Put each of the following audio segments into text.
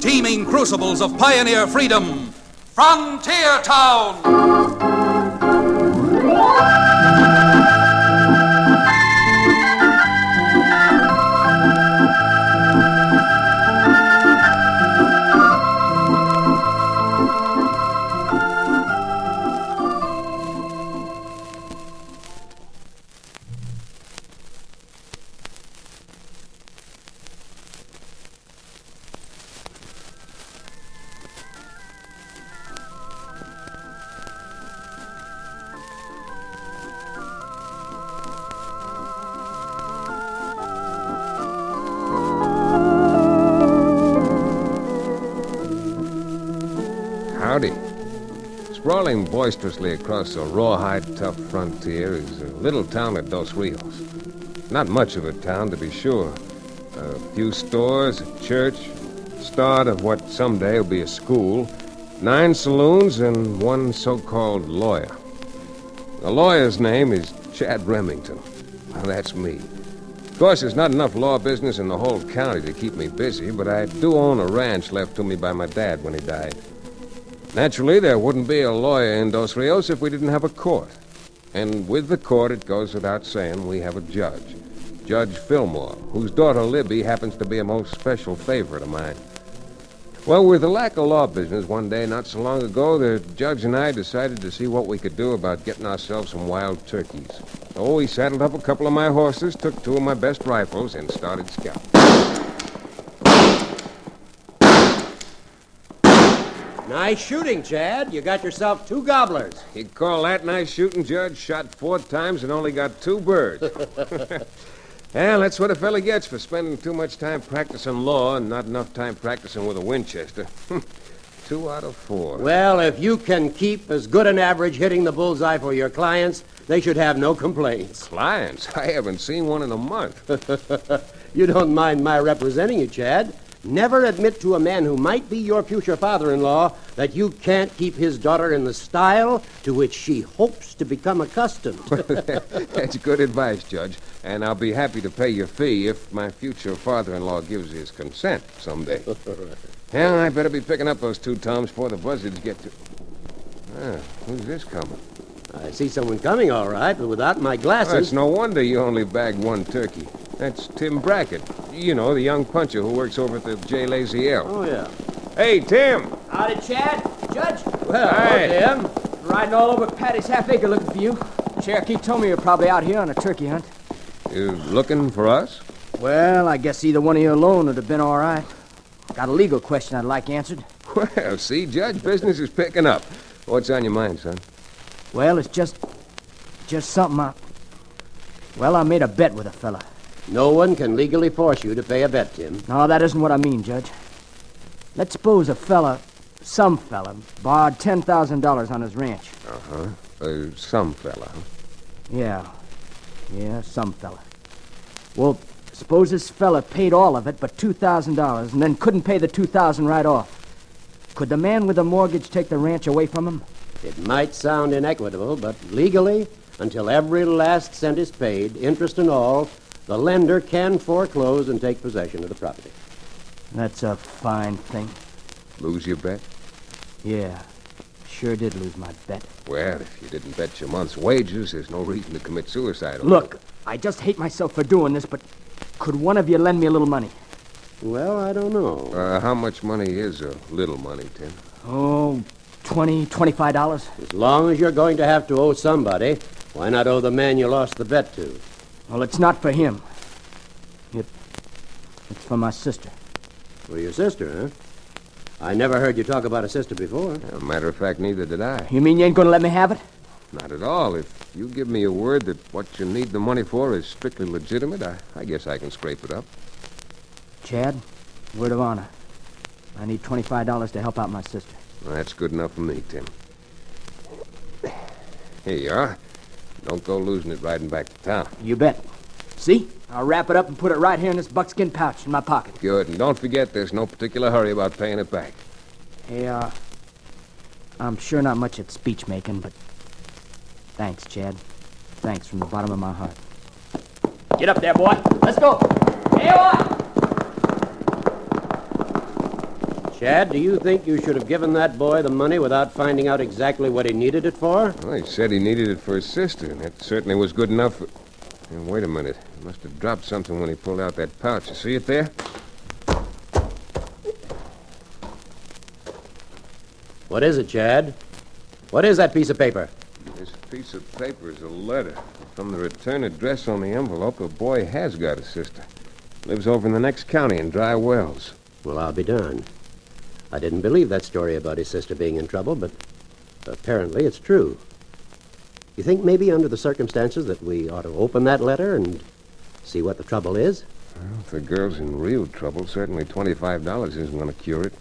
teeming crucibles of pioneer freedom. Frontier Town! Howdy. Sprawling boisterously across a rawhide, tough frontier is a little town of Dos Rios. Not much of a town, to be sure. A few stores, a church, start of what someday will be a school, nine saloons, and one so called lawyer. The lawyer's name is Chad Remington. Well, that's me. Of course, there's not enough law business in the whole county to keep me busy, but I do own a ranch left to me by my dad when he died. Naturally, there wouldn't be a lawyer in Dos Rios if we didn't have a court. And with the court, it goes without saying, we have a judge. Judge Fillmore, whose daughter Libby happens to be a most special favorite of mine. Well, with the lack of law business, one day not so long ago, the judge and I decided to see what we could do about getting ourselves some wild turkeys. So we saddled up a couple of my horses, took two of my best rifles, and started scouting. Nice shooting, Chad. You got yourself two gobblers. You call that nice shooting, Judge? Shot four times and only got two birds. well, that's what a fella gets for spending too much time practicing law and not enough time practicing with a Winchester. two out of four. Well, if you can keep as good an average hitting the bullseye for your clients, they should have no complaints. Clients? I haven't seen one in a month. You don't mind my representing you, Chad. Never admit to a man who might be your future father in law that you can't keep his daughter in the style to which she hopes to become accustomed. That's good advice, Judge. And I'll be happy to pay your fee if my future father in law gives his consent someday. Well, I better be picking up those two toms before the buzzards get to. Ah, who's this coming? I see someone coming, all right, but without my Well, glasses. it's no wonder you only bagged one turkey. That's Tim Brackett. You know, the young puncher who works over at the J. Lazy L. Oh, yeah. Hey, Tim! Howdy, Chad. Judge. Well, Hey. Tim. Riding all over Paddy's half acre looking for you. Cherokee told me you're probably out here on a turkey hunt. You looking for us? Well, I guess either one of you alone would have been all right. Got a legal question I'd like answered. Well, see, Judge, business is picking up. What's on your mind, son? Well, it's just. just something I. Well, I made a bet with a fella. No one can legally force you to pay a bet, Tim. No, that isn't what I mean, Judge. Let's suppose a fella, some fella, borrowed $10,000 on his ranch. Uh-huh. Uh, some fella. Yeah. Yeah, some fella. Well, suppose this fella paid all of it but $2,000 and then couldn't pay the 2000 right off. Could the man with the mortgage take the ranch away from him? It might sound inequitable, but legally, until every last cent is paid, interest and all, the lender can foreclose and take possession of the property. That's a fine thing. Lose your bet? Yeah. Sure did lose my bet. Well, if you didn't bet your month's wages, there's no reason to commit suicide. over Look, I just hate myself for doing this, but could one of you lend me a little money? Well, I don't know. Uh, how much money is a little money, Tim? Oh, twenty, twenty-five dollars. As long as you're going to have to owe somebody, why not owe the man you lost the bet to? Well, it's not for him. It, it's for my sister. For your sister, huh? I never heard you talk about a sister before. As matter of fact, neither did I. You mean you ain't gonna let me have it? Not at all. If you give me a word that what you need the money for is strictly legitimate, I, I guess I can scrape it up. Chad, word of honor. I need twenty-five dollars to help out my sister. Well, that's good enough for me, Tim. Here you are. Don't go losing it riding back to town. You bet. See? I'll wrap it up and put it right here in this buckskin pouch in my pocket. Good, and don't forget there's no particular hurry about paying it back. Hey, uh, I'm sure not much at speech making, but thanks, Chad. Thanks from the bottom of my heart. Get up there, boy. Let's go. Hey, boy! Chad, do you think you should have given that boy the money without finding out exactly what he needed it for? Well, he said he needed it for his sister, and that certainly was good enough for... And wait a minute. He must have dropped something when he pulled out that pouch. You see it there? What is it, Chad? What is that piece of paper? This piece of paper is a letter. From the return address on the envelope, a boy has got a sister. Lives over in the next county in Dry Wells. Well, I'll be darned. I didn't believe that story about his sister being in trouble, but apparently it's true. You think maybe under the circumstances that we ought to open that letter and see what the trouble is? Well, if the girl's in real trouble, certainly $25 isn't going to cure it.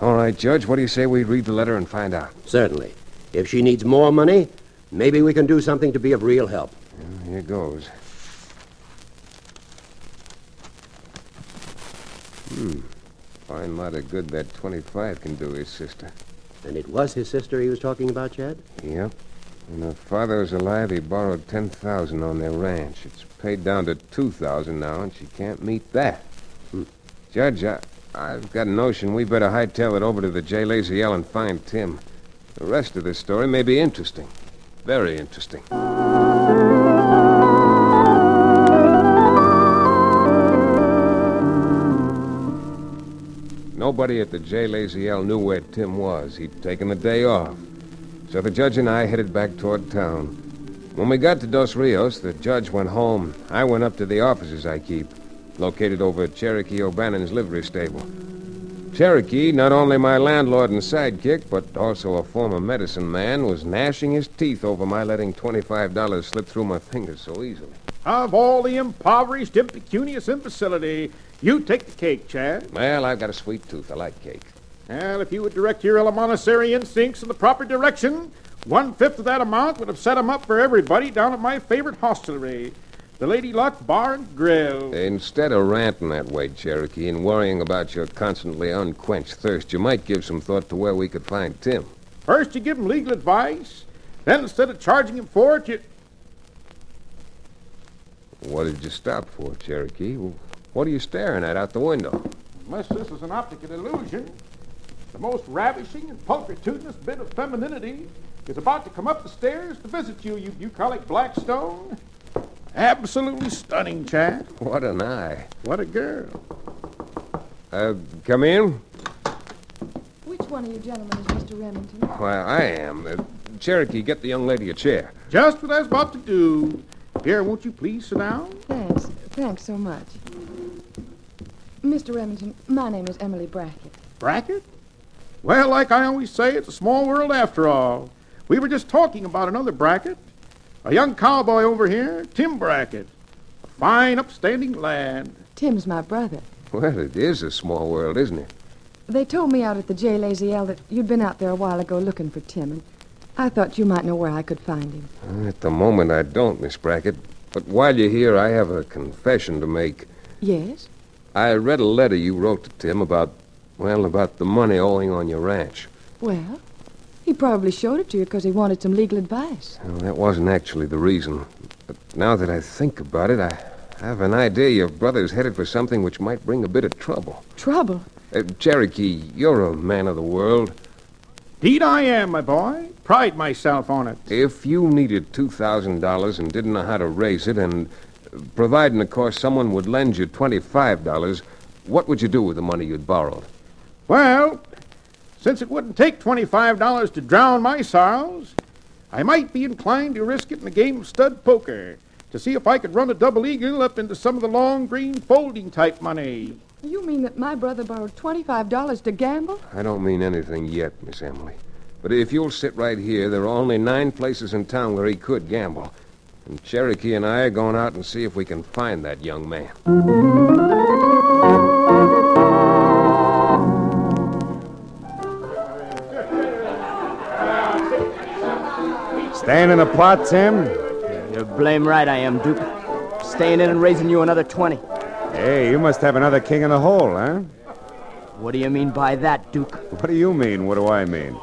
All right, Judge, what do you say we read the letter and find out? Certainly. If she needs more money, maybe we can do something to be of real help. Well, here goes. Hmm. Find mighty good that 25 can do his sister. And it was his sister he was talking about, Chad? Yep. When her father was alive, he borrowed 10000 on their ranch. It's paid down to 2000 now, and she can't meet that. Hmm. Judge, I, I've got a notion we better hightail it over to the J. Lazy L and find Tim. The rest of this story may be interesting. Very interesting. Nobody at the J. Lazy L knew where Tim was. He'd taken the day off. So the judge and I headed back toward town. When we got to Dos Rios, the judge went home. I went up to the offices I keep, located over at Cherokee O'Bannon's livery stable. Cherokee, not only my landlord and sidekick, but also a former medicine man, was gnashing his teeth over my letting $25 slip through my fingers so easily. Of all the impoverished, impecunious imbecility, you take the cake, Chad. Well, I've got a sweet tooth. I like cake. Well, if you would direct your elementary instincts in the proper direction, one fifth of that amount would have set 'em up for everybody down at my favorite hostelry, the Lady Luck Bar and Grill. Instead of ranting that way, Cherokee, and worrying about your constantly unquenched thirst, you might give some thought to where we could find Tim. First, you give him legal advice. Then, instead of charging him for it, you. What did you stop for, Cherokee? What are you staring at out the window? Unless this is an optical illusion, the most ravishing and pulchritudinous bit of femininity is about to come up the stairs to visit you, you bucolic Blackstone. Absolutely stunning, Chad. What an eye. What a girl. Uh, come in? Which one of you gentlemen is Mr. Remington? Why, I am. Uh, Cherokee, get the young lady a chair. Just what I was about to do. Here, won't you please sit down? Thanks. Thanks so much. Mr. Remington, my name is Emily Brackett. Brackett? Well, like I always say, it's a small world after all. We were just talking about another Brackett. A young cowboy over here, Tim Brackett. A fine, upstanding lad. Tim's my brother. Well, it is a small world, isn't it? They told me out at the J. Lazy L that you'd been out there a while ago looking for Tim, and I thought you might know where I could find him. At the moment, I don't, Miss Brackett. But while you're here, I have a confession to make. Yes? I read a letter you wrote to Tim about, well, about the money owing on your ranch. Well, he probably showed it to you because he wanted some legal advice. Well, that wasn't actually the reason. But now that I think about it, I have an idea your brother's headed for something which might bring a bit of trouble. Trouble? Uh, Cherokee, you're a man of the world. Indeed I am, my boy. Pride myself on it. If you needed $2,000 and didn't know how to raise it, and providing, of course, someone would lend you $25, what would you do with the money you'd borrowed? Well, since it wouldn't take $25 to drown my sorrows, I might be inclined to risk it in a game of stud poker to see if I could run a double eagle up into some of the long green folding type money. You mean that my brother borrowed $25 to gamble? I don't mean anything yet, Miss Emily. But if you'll sit right here, there are only nine places in town where he could gamble. And Cherokee and I are going out and see if we can find that young man. Staying in the pot, Tim? You're blame right I am, Duke. Staying in and raising you another 20. Hey, you must have another king in the hole, huh? What do you mean by that, Duke? What do you mean? What do I mean?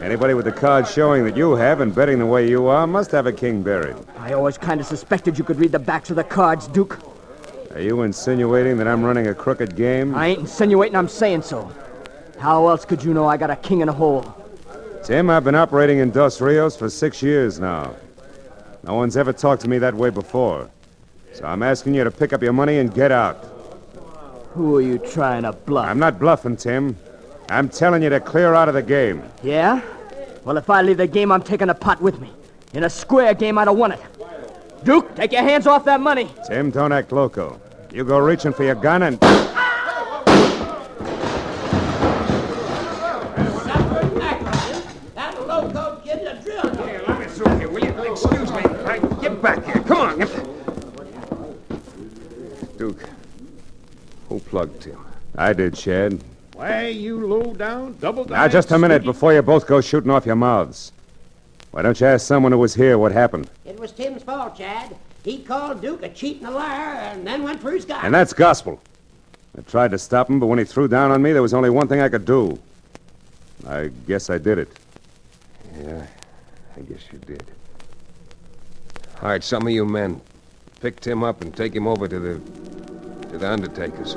Anybody with the cards showing that you have and betting the way you are must have a king buried. I always kind of suspected you could read the backs of the cards, Duke. Are you insinuating that I'm running a crooked game? I ain't insinuating, I'm saying so. How else could you know I got a king in a hole? Tim, I've been operating in Dos Rios for six years now. No one's ever talked to me that way before. So I'm asking you to pick up your money and get out. Who are you trying to bluff? I'm not bluffing, Tim. I'm telling you to clear out of the game. Yeah? Well, if I leave the game, I'm taking the pot with me. In a square game, I'd have won it. Duke, take your hands off that money. Tim, don't act loco. You go reaching for your gun and. That loco kid's a drill. Here, let me through here, will you? Excuse me. Get back here. Come on. Duke, who plugged Tim? I did, Chad. Why, you low down, double down. Now, just a minute before you both go shooting off your mouths. Why don't you ask someone who was here what happened? It was Tim's fault, Chad. He called Duke a cheat and a liar and then went for his gun. And that's gospel. I tried to stop him, but when he threw down on me, there was only one thing I could do. I guess I did it. Yeah, I guess you did. All right, some of you men, pick Tim up and take him over to the to the undertakers.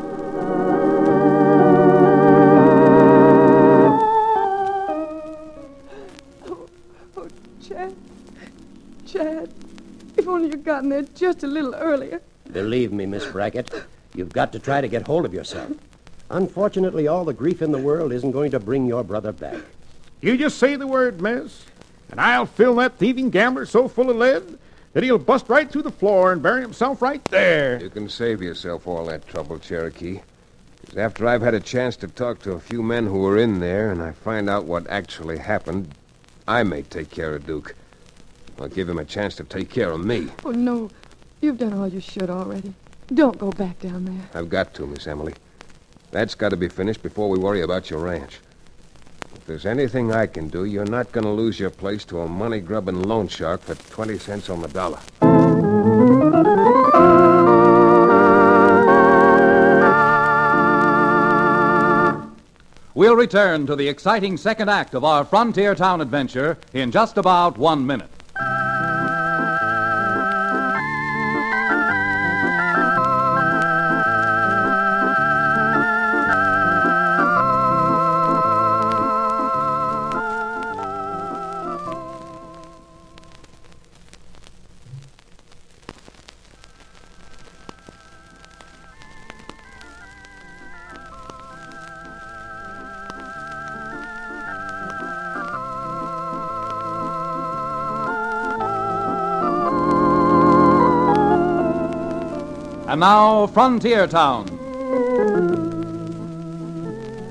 If only you'd gotten there just a little earlier. Believe me, Miss Brackett, you've got to try to get hold of yourself. Unfortunately, all the grief in the world isn't going to bring your brother back. You just say the word, miss, and I'll fill that thieving gambler so full of lead that he'll bust right through the floor and bury himself right there. You can save yourself all that trouble, Cherokee. Because after I've had a chance to talk to a few men who were in there and I find out what actually happened, I may take care of Duke. I'll give him a chance to take care of me. Oh, no. You've done all you should already. Don't go back down there. I've got to, Miss Emily. That's got to be finished before we worry about your ranch. If there's anything I can do, you're not going to lose your place to a money grubbing loan shark for 20 cents on the dollar. We'll return to the exciting second act of our Frontier Town adventure in just about one minute. And now, Frontier Town.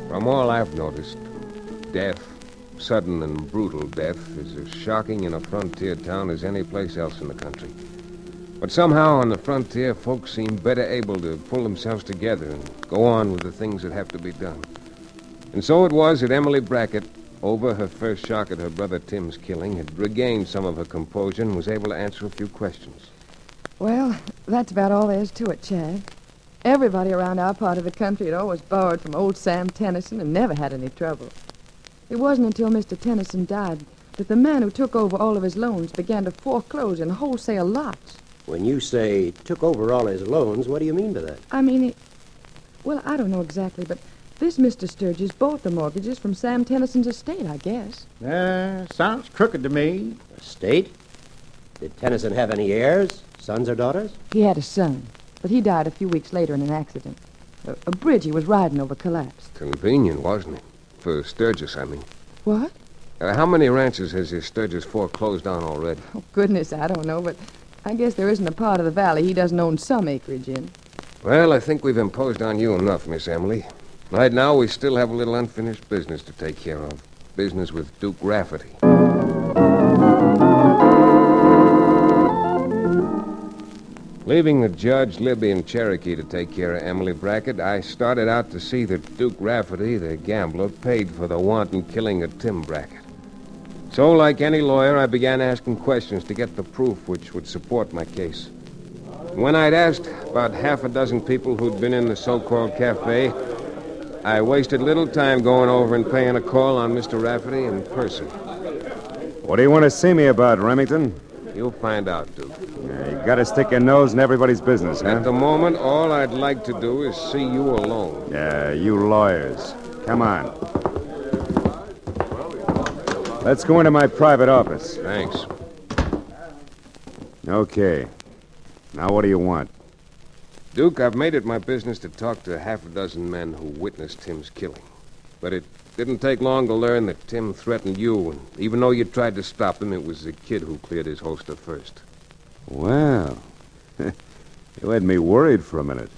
From all I've noticed, death, sudden and brutal death, is as shocking in a frontier town as any place else in the country. But somehow on the frontier, folks seem better able to pull themselves together and go on with the things that have to be done. And so it was that Emily Brackett, over her first shock at her brother Tim's killing, had regained some of her composure and was able to answer a few questions. Well, that's about all there is to it, Chad. Everybody around our part of the country had always borrowed from old Sam Tennyson and never had any trouble. It wasn't until Mr. Tennyson died that the man who took over all of his loans began to foreclose in wholesale lots. When you say took over all his loans, what do you mean by that? I mean, it, well, I don't know exactly, but this Mr. Sturgis bought the mortgages from Sam Tennyson's estate, I guess. Uh, sounds crooked to me. Estate? Did Tennyson have any heirs? Sons or daughters? He had a son, but he died a few weeks later in an accident. A, a bridge he was riding over collapsed. Convenient, wasn't it? For Sturgis, I mean. What? Uh, how many ranches has your Sturgis foreclosed on already? Oh, goodness, I don't know, but I guess there isn't a part of the valley he doesn't own some acreage in. Well, I think we've imposed on you enough, Miss Emily. Right now, we still have a little unfinished business to take care of. Business with Duke Rafferty. Leaving the judge, Libby, and Cherokee to take care of Emily Brackett, I started out to see that Duke Rafferty, the gambler, paid for the wanton killing of Tim Brackett. So, like any lawyer, I began asking questions to get the proof which would support my case. When I'd asked about half a dozen people who'd been in the so called cafe, I wasted little time going over and paying a call on Mr. Rafferty in person. What do you want to see me about, Remington? You'll find out, Duke. Yeah, you gotta stick your nose in everybody's business, huh? At the moment, all I'd like to do is see you alone. Yeah, you lawyers. Come on. Let's go into my private office. Thanks. Okay. Now, what do you want? Duke, I've made it my business to talk to half a dozen men who witnessed Tim's killing. But it didn't take long to learn that Tim threatened you, and even though you tried to stop him, it was the kid who cleared his holster first. Well, you had me worried for a minute.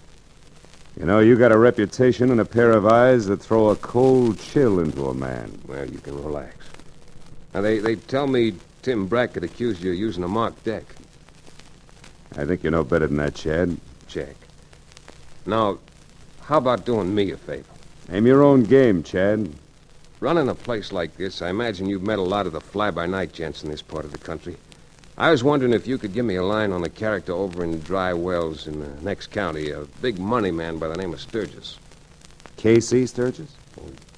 You know, you got a reputation and a pair of eyes that throw a cold chill into a man. Well, you can relax. Now, they, they tell me Tim Brackett accused you of using a marked deck. I think you know better than that, Chad. Check. Now, how about doing me a favor? Aim your own game, Chad. Running a place like this, I imagine you've met a lot of the fly-by-night gents in this part of the country. I was wondering if you could give me a line on a character over in Dry Wells in the next county, a big money man by the name of Sturgis. K.C. Sturgis?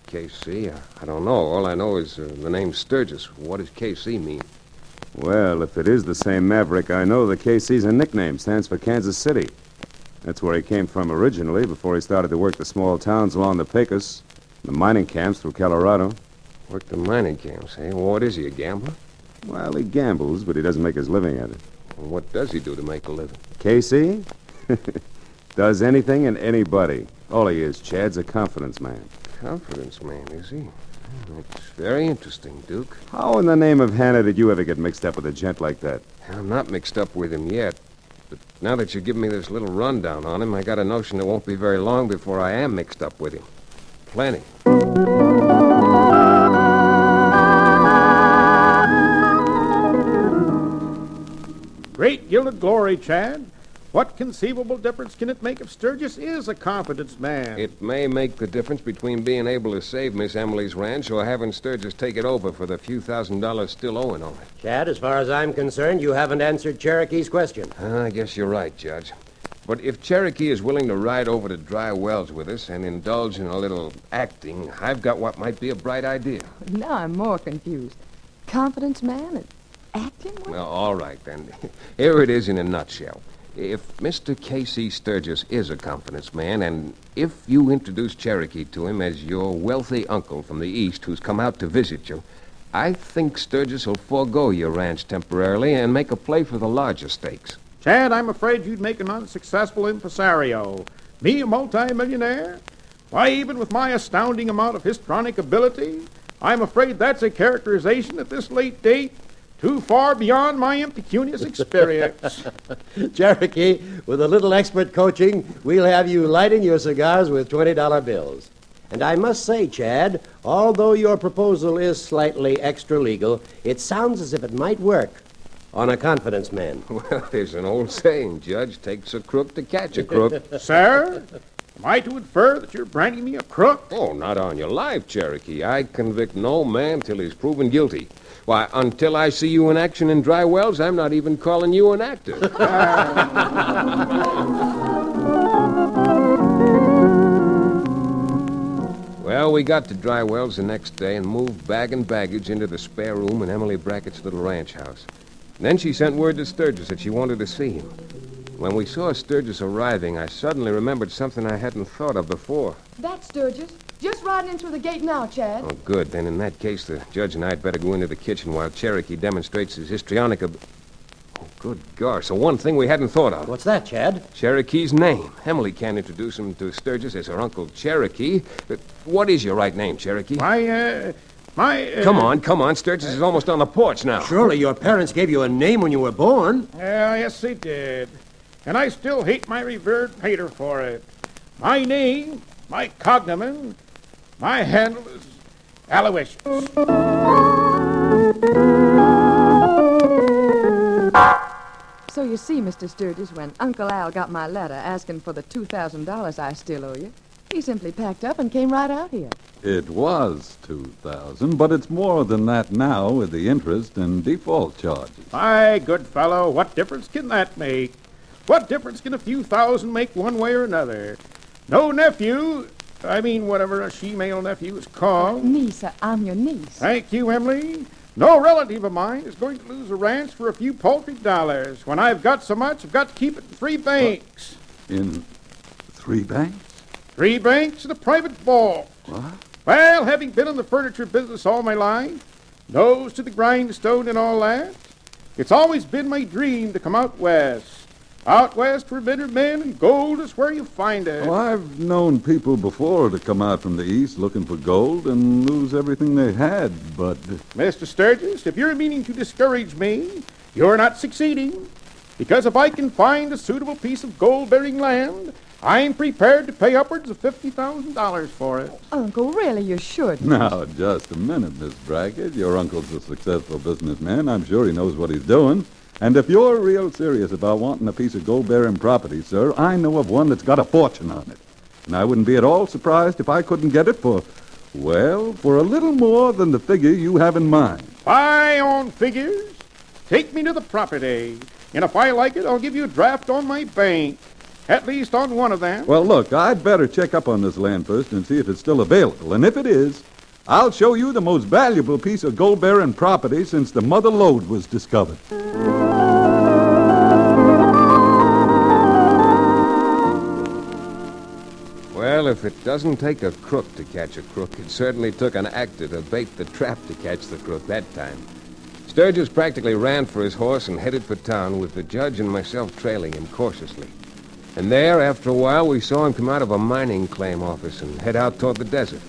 KC? I, I don't know. All I know is uh, the name Sturgis. What does KC mean? Well, if it is the same Maverick, I know the KC's a nickname, stands for Kansas City. That's where he came from originally before he started to work the small towns along the Pecos, the mining camps through Colorado. Worked the mining camps, eh? What is he, a gambler? Well, he gambles, but he doesn't make his living at it. Well, what does he do to make a living? Casey? Does anything and anybody. All he is, Chad's a confidence man. Confidence man, is he? That's very interesting, Duke. How in the name of Hannah did you ever get mixed up with a gent like that? I'm not mixed up with him yet. But now that you've given me this little rundown on him, I got a notion it won't be very long before I am mixed up with him. Plenty. Great gilded glory, Chad. What conceivable difference can it make if Sturgis is a confidence man? It may make the difference between being able to save Miss Emily's ranch or having Sturgis take it over for the few thousand dollars still owing on it. Chad, as far as I'm concerned, you haven't answered Cherokee's question. Ah, I guess you're right, Judge. But if Cherokee is willing to ride over to Dry Wells with us and indulge in a little acting, I've got what might be a bright idea. Now I'm more confused. Confidence man and acting? What? Well, all right, then. Here it is in a nutshell. If Mr. Casey Sturgis is a confidence man, and if you introduce Cherokee to him as your wealthy uncle from the East who's come out to visit you, I think Sturgis will forego your ranch temporarily and make a play for the larger stakes. Chad, I'm afraid you'd make an unsuccessful impresario. Me, a multimillionaire? Why, even with my astounding amount of histrionic ability, I'm afraid that's a characterization at this late date too far beyond my impecunious experience. Cherokee, with a little expert coaching, we'll have you lighting your cigars with $20 bills. And I must say, Chad, although your proposal is slightly extra legal, it sounds as if it might work on a confidence man. Well, there's an old saying, Judge, takes a crook to catch a crook. Sir, am I to infer that you're branding me a crook? oh, not on your life, Cherokee. I convict no man till he's proven guilty. Why, until I see you in action in Dry Wells, I'm not even calling you an actor. well, we got to Dry Wells the next day and moved bag and baggage into the spare room in Emily Brackett's little ranch house. Then she sent word to Sturgis that she wanted to see him. When we saw Sturgis arriving, I suddenly remembered something I hadn't thought of before. That's Sturgis. Just riding in through the gate now, Chad. Oh, good. Then in that case, the judge and I'd better go into the kitchen while Cherokee demonstrates his histrionic ab- Oh, Good gosh, so one thing we hadn't thought of. What's that, Chad? Cherokee's name. Emily can't introduce him to Sturgis as her Uncle Cherokee. But what is your right name, Cherokee? My, uh, my. Uh, Come on, come on. Sturgis is almost on the porch now. Surely your parents gave you a name when you were born. Yeah, yes, they did. And I still hate my revered pater for it. My name, my cognomen, my handle is Aloysius. So you see, Mr. Sturgis, when Uncle Al got my letter asking for the $2,000 I still owe you, he simply packed up and came right out here. It was 2000 but it's more than that now with the interest and default charges. My good fellow, what difference can that make? What difference can a few thousand make one way or another? No nephew, I mean whatever a she-male nephew is called. Oh, niece, I'm your niece. Thank you, Emily. No relative of mine is going to lose a ranch for a few paltry dollars. When I've got so much, I've got to keep it in three banks. In three banks? Three banks and a private vault. What? Well, having been in the furniture business all my life, nose to the grindstone and all that, it's always been my dream to come out west. Out west where men are men and gold is where you find it. Well, I've known people before to come out from the east looking for gold and lose everything they had, but Mr. Sturgis, if you're meaning to discourage me, you're not succeeding. Because if I can find a suitable piece of gold-bearing land, I'm prepared to pay upwards of $50,000 for it. Oh, Uncle, really, you should. now, just a minute, Miss Brackett. Your uncle's a successful businessman. I'm sure he knows what he's doing. And if you're real serious about wanting a piece of gold-bearing property, sir, I know of one that's got a fortune on it. And I wouldn't be at all surprised if I couldn't get it for, well, for a little more than the figure you have in mind. Buy on figures. Take me to the property. And if I like it, I'll give you a draft on my bank. At least on one of them. Well, look, I'd better check up on this land first and see if it's still available. And if it is, I'll show you the most valuable piece of gold-bearing property since the mother lode was discovered. Well, if it doesn't take a crook to catch a crook, it certainly took an actor to bait the trap to catch the crook that time. Sturgis practically ran for his horse and headed for town with the judge and myself trailing him cautiously. And there, after a while, we saw him come out of a mining claim office and head out toward the desert.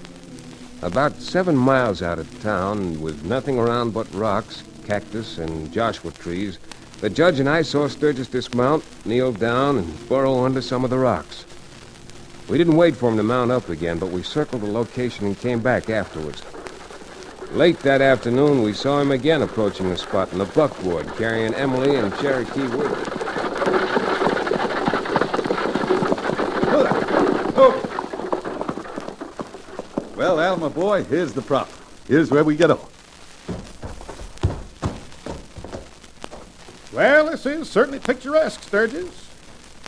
About seven miles out of town, with nothing around but rocks, cactus, and Joshua trees, the judge and I saw Sturgis dismount, kneel down, and burrow under some of the rocks. We didn't wait for him to mount up again, but we circled the location and came back afterwards. Late that afternoon, we saw him again approaching the spot in the buckboard, carrying Emily and Cherokee with him. Well, my boy, here's the property. Here's where we get off. Well, this is certainly picturesque, Sturgis.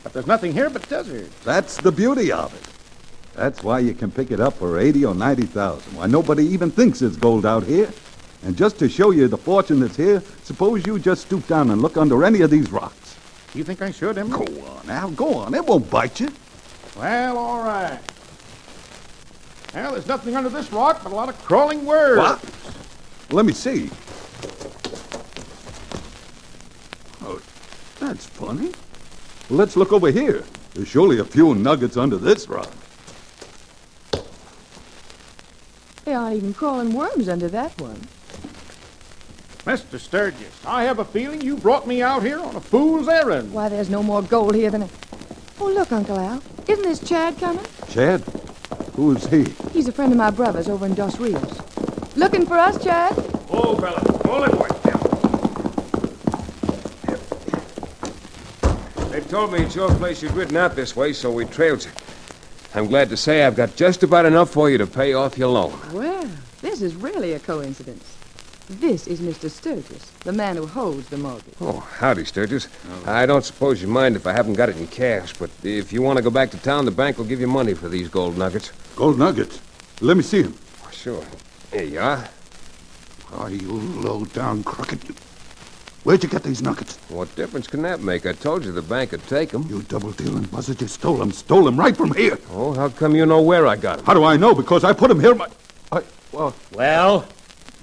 But there's nothing here but desert. That's the beauty of it. That's why you can pick it up for eighty or ninety thousand. Why nobody even thinks it's gold out here. And just to show you the fortune that's here, suppose you just stoop down and look under any of these rocks. You think I should, Emily? Go on, Al, go on. It won't bite you. Well, all right. Well, there's nothing under this rock but a lot of crawling worms. What? Let me see. Oh, that's funny. Let's look over here. There's surely a few nuggets under this rock. There aren't even crawling worms under that one. Mr. Sturgis, I have a feeling you brought me out here on a fool's errand. Why, there's no more gold here than a... Oh, look, Uncle Al. Isn't this Chad coming? Chad? Who's he? He's a friend of my brother's over in Dos Rios. Looking for us, Chad? Oh, fella, hold it, boy. They told me it's your place you'd ridden out this way, so we trailed you. I'm glad to say I've got just about enough for you to pay off your loan. Well, this is really a coincidence. This is Mr. Sturgis, the man who holds the mortgage. Oh, howdy, Sturgis. I don't suppose you mind if I haven't got it in cash, but if you want to go back to town, the bank will give you money for these gold nuggets. Gold nuggets. Let me see him. Oh, sure. Here you are. Oh, you low-down crooked. Where'd you get these nuggets? What difference can that make? I told you the bank would take them. You double-dealing buzzard. You stole them. Stole them right from here. Oh, how come you know where I got them? How do I know? Because I put them here. My... I... Well, Well,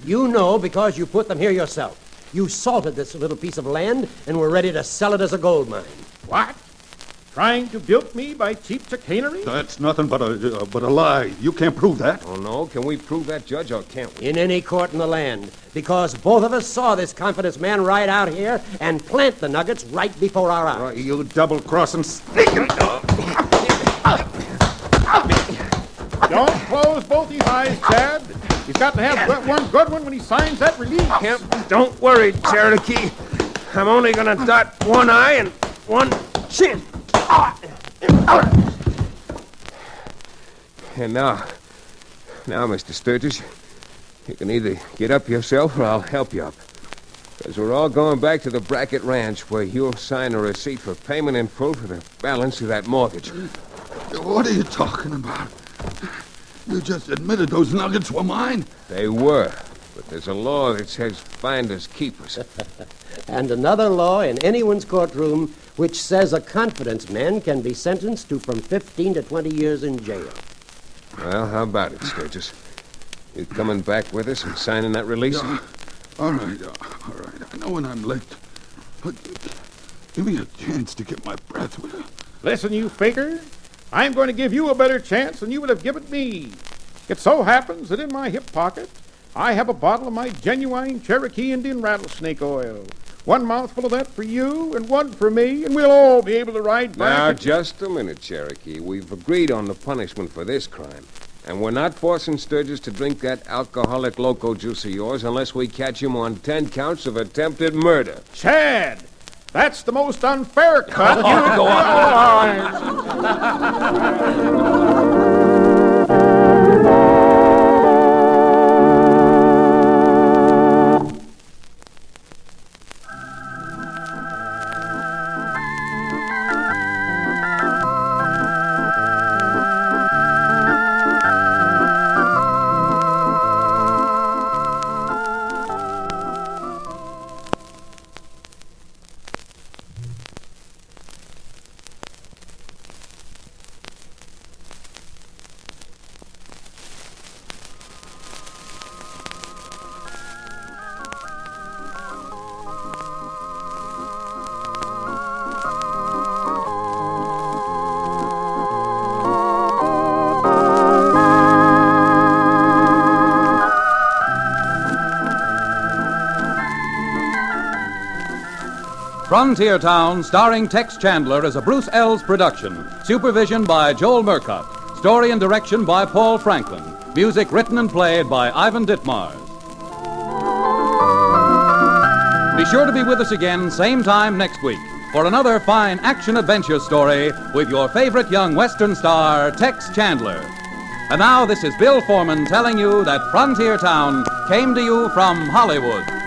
you know because you put them here yourself. you salted this little piece of land and were ready to sell it as a gold mine. What? Trying to bilk me by cheap chicanery? That's nothing but a uh, but a lie. You can't prove that. Oh, no? Can we prove that, Judge, or can't we? In any court in the land, because both of us saw this confidence man ride out here and plant the nuggets right before our eyes. Uh, you double-crossing sneaking... Dog. Don't close both his eyes, Chad. He's got to have good- one good one when he signs that release. Kemp, don't worry, Cherokee. I'm only gonna dot one eye and one chin. And now, now, Mr. Sturgis, you can either get up yourself or I'll help you up. Because we're all going back to the Brackett Ranch where you'll sign a receipt for payment in full for the balance of that mortgage. What are you talking about? You just admitted those nuggets were mine. They were, but there's a law that says finders keepers. And another law in anyone's courtroom which says a confidence man can be sentenced to from 15 to 20 years in jail. Well, how about it, Sturgis? You coming back with us and signing that release? Yeah. All right, uh, all right. I know when I'm late, but give me a chance to get my breath, will you? Listen, you faker. I'm going to give you a better chance than you would have given me. It so happens that in my hip pocket, I have a bottle of my genuine Cherokee Indian rattlesnake oil. One mouthful of that for you and one for me, and we'll all be able to ride back. Now, and- just a minute, Cherokee. We've agreed on the punishment for this crime. And we're not forcing Sturgis to drink that alcoholic loco juice of yours unless we catch him on ten counts of attempted murder. Chad, that's the most unfair cut you Go Frontier Town, starring Tex Chandler, is a Bruce Eells production. Supervision by Joel Murcott. Story and direction by Paul Franklin. Music written and played by Ivan Ditmars. Be sure to be with us again, same time next week, for another fine action adventure story with your favorite young Western star, Tex Chandler. And now, this is Bill Foreman telling you that Frontier Town came to you from Hollywood.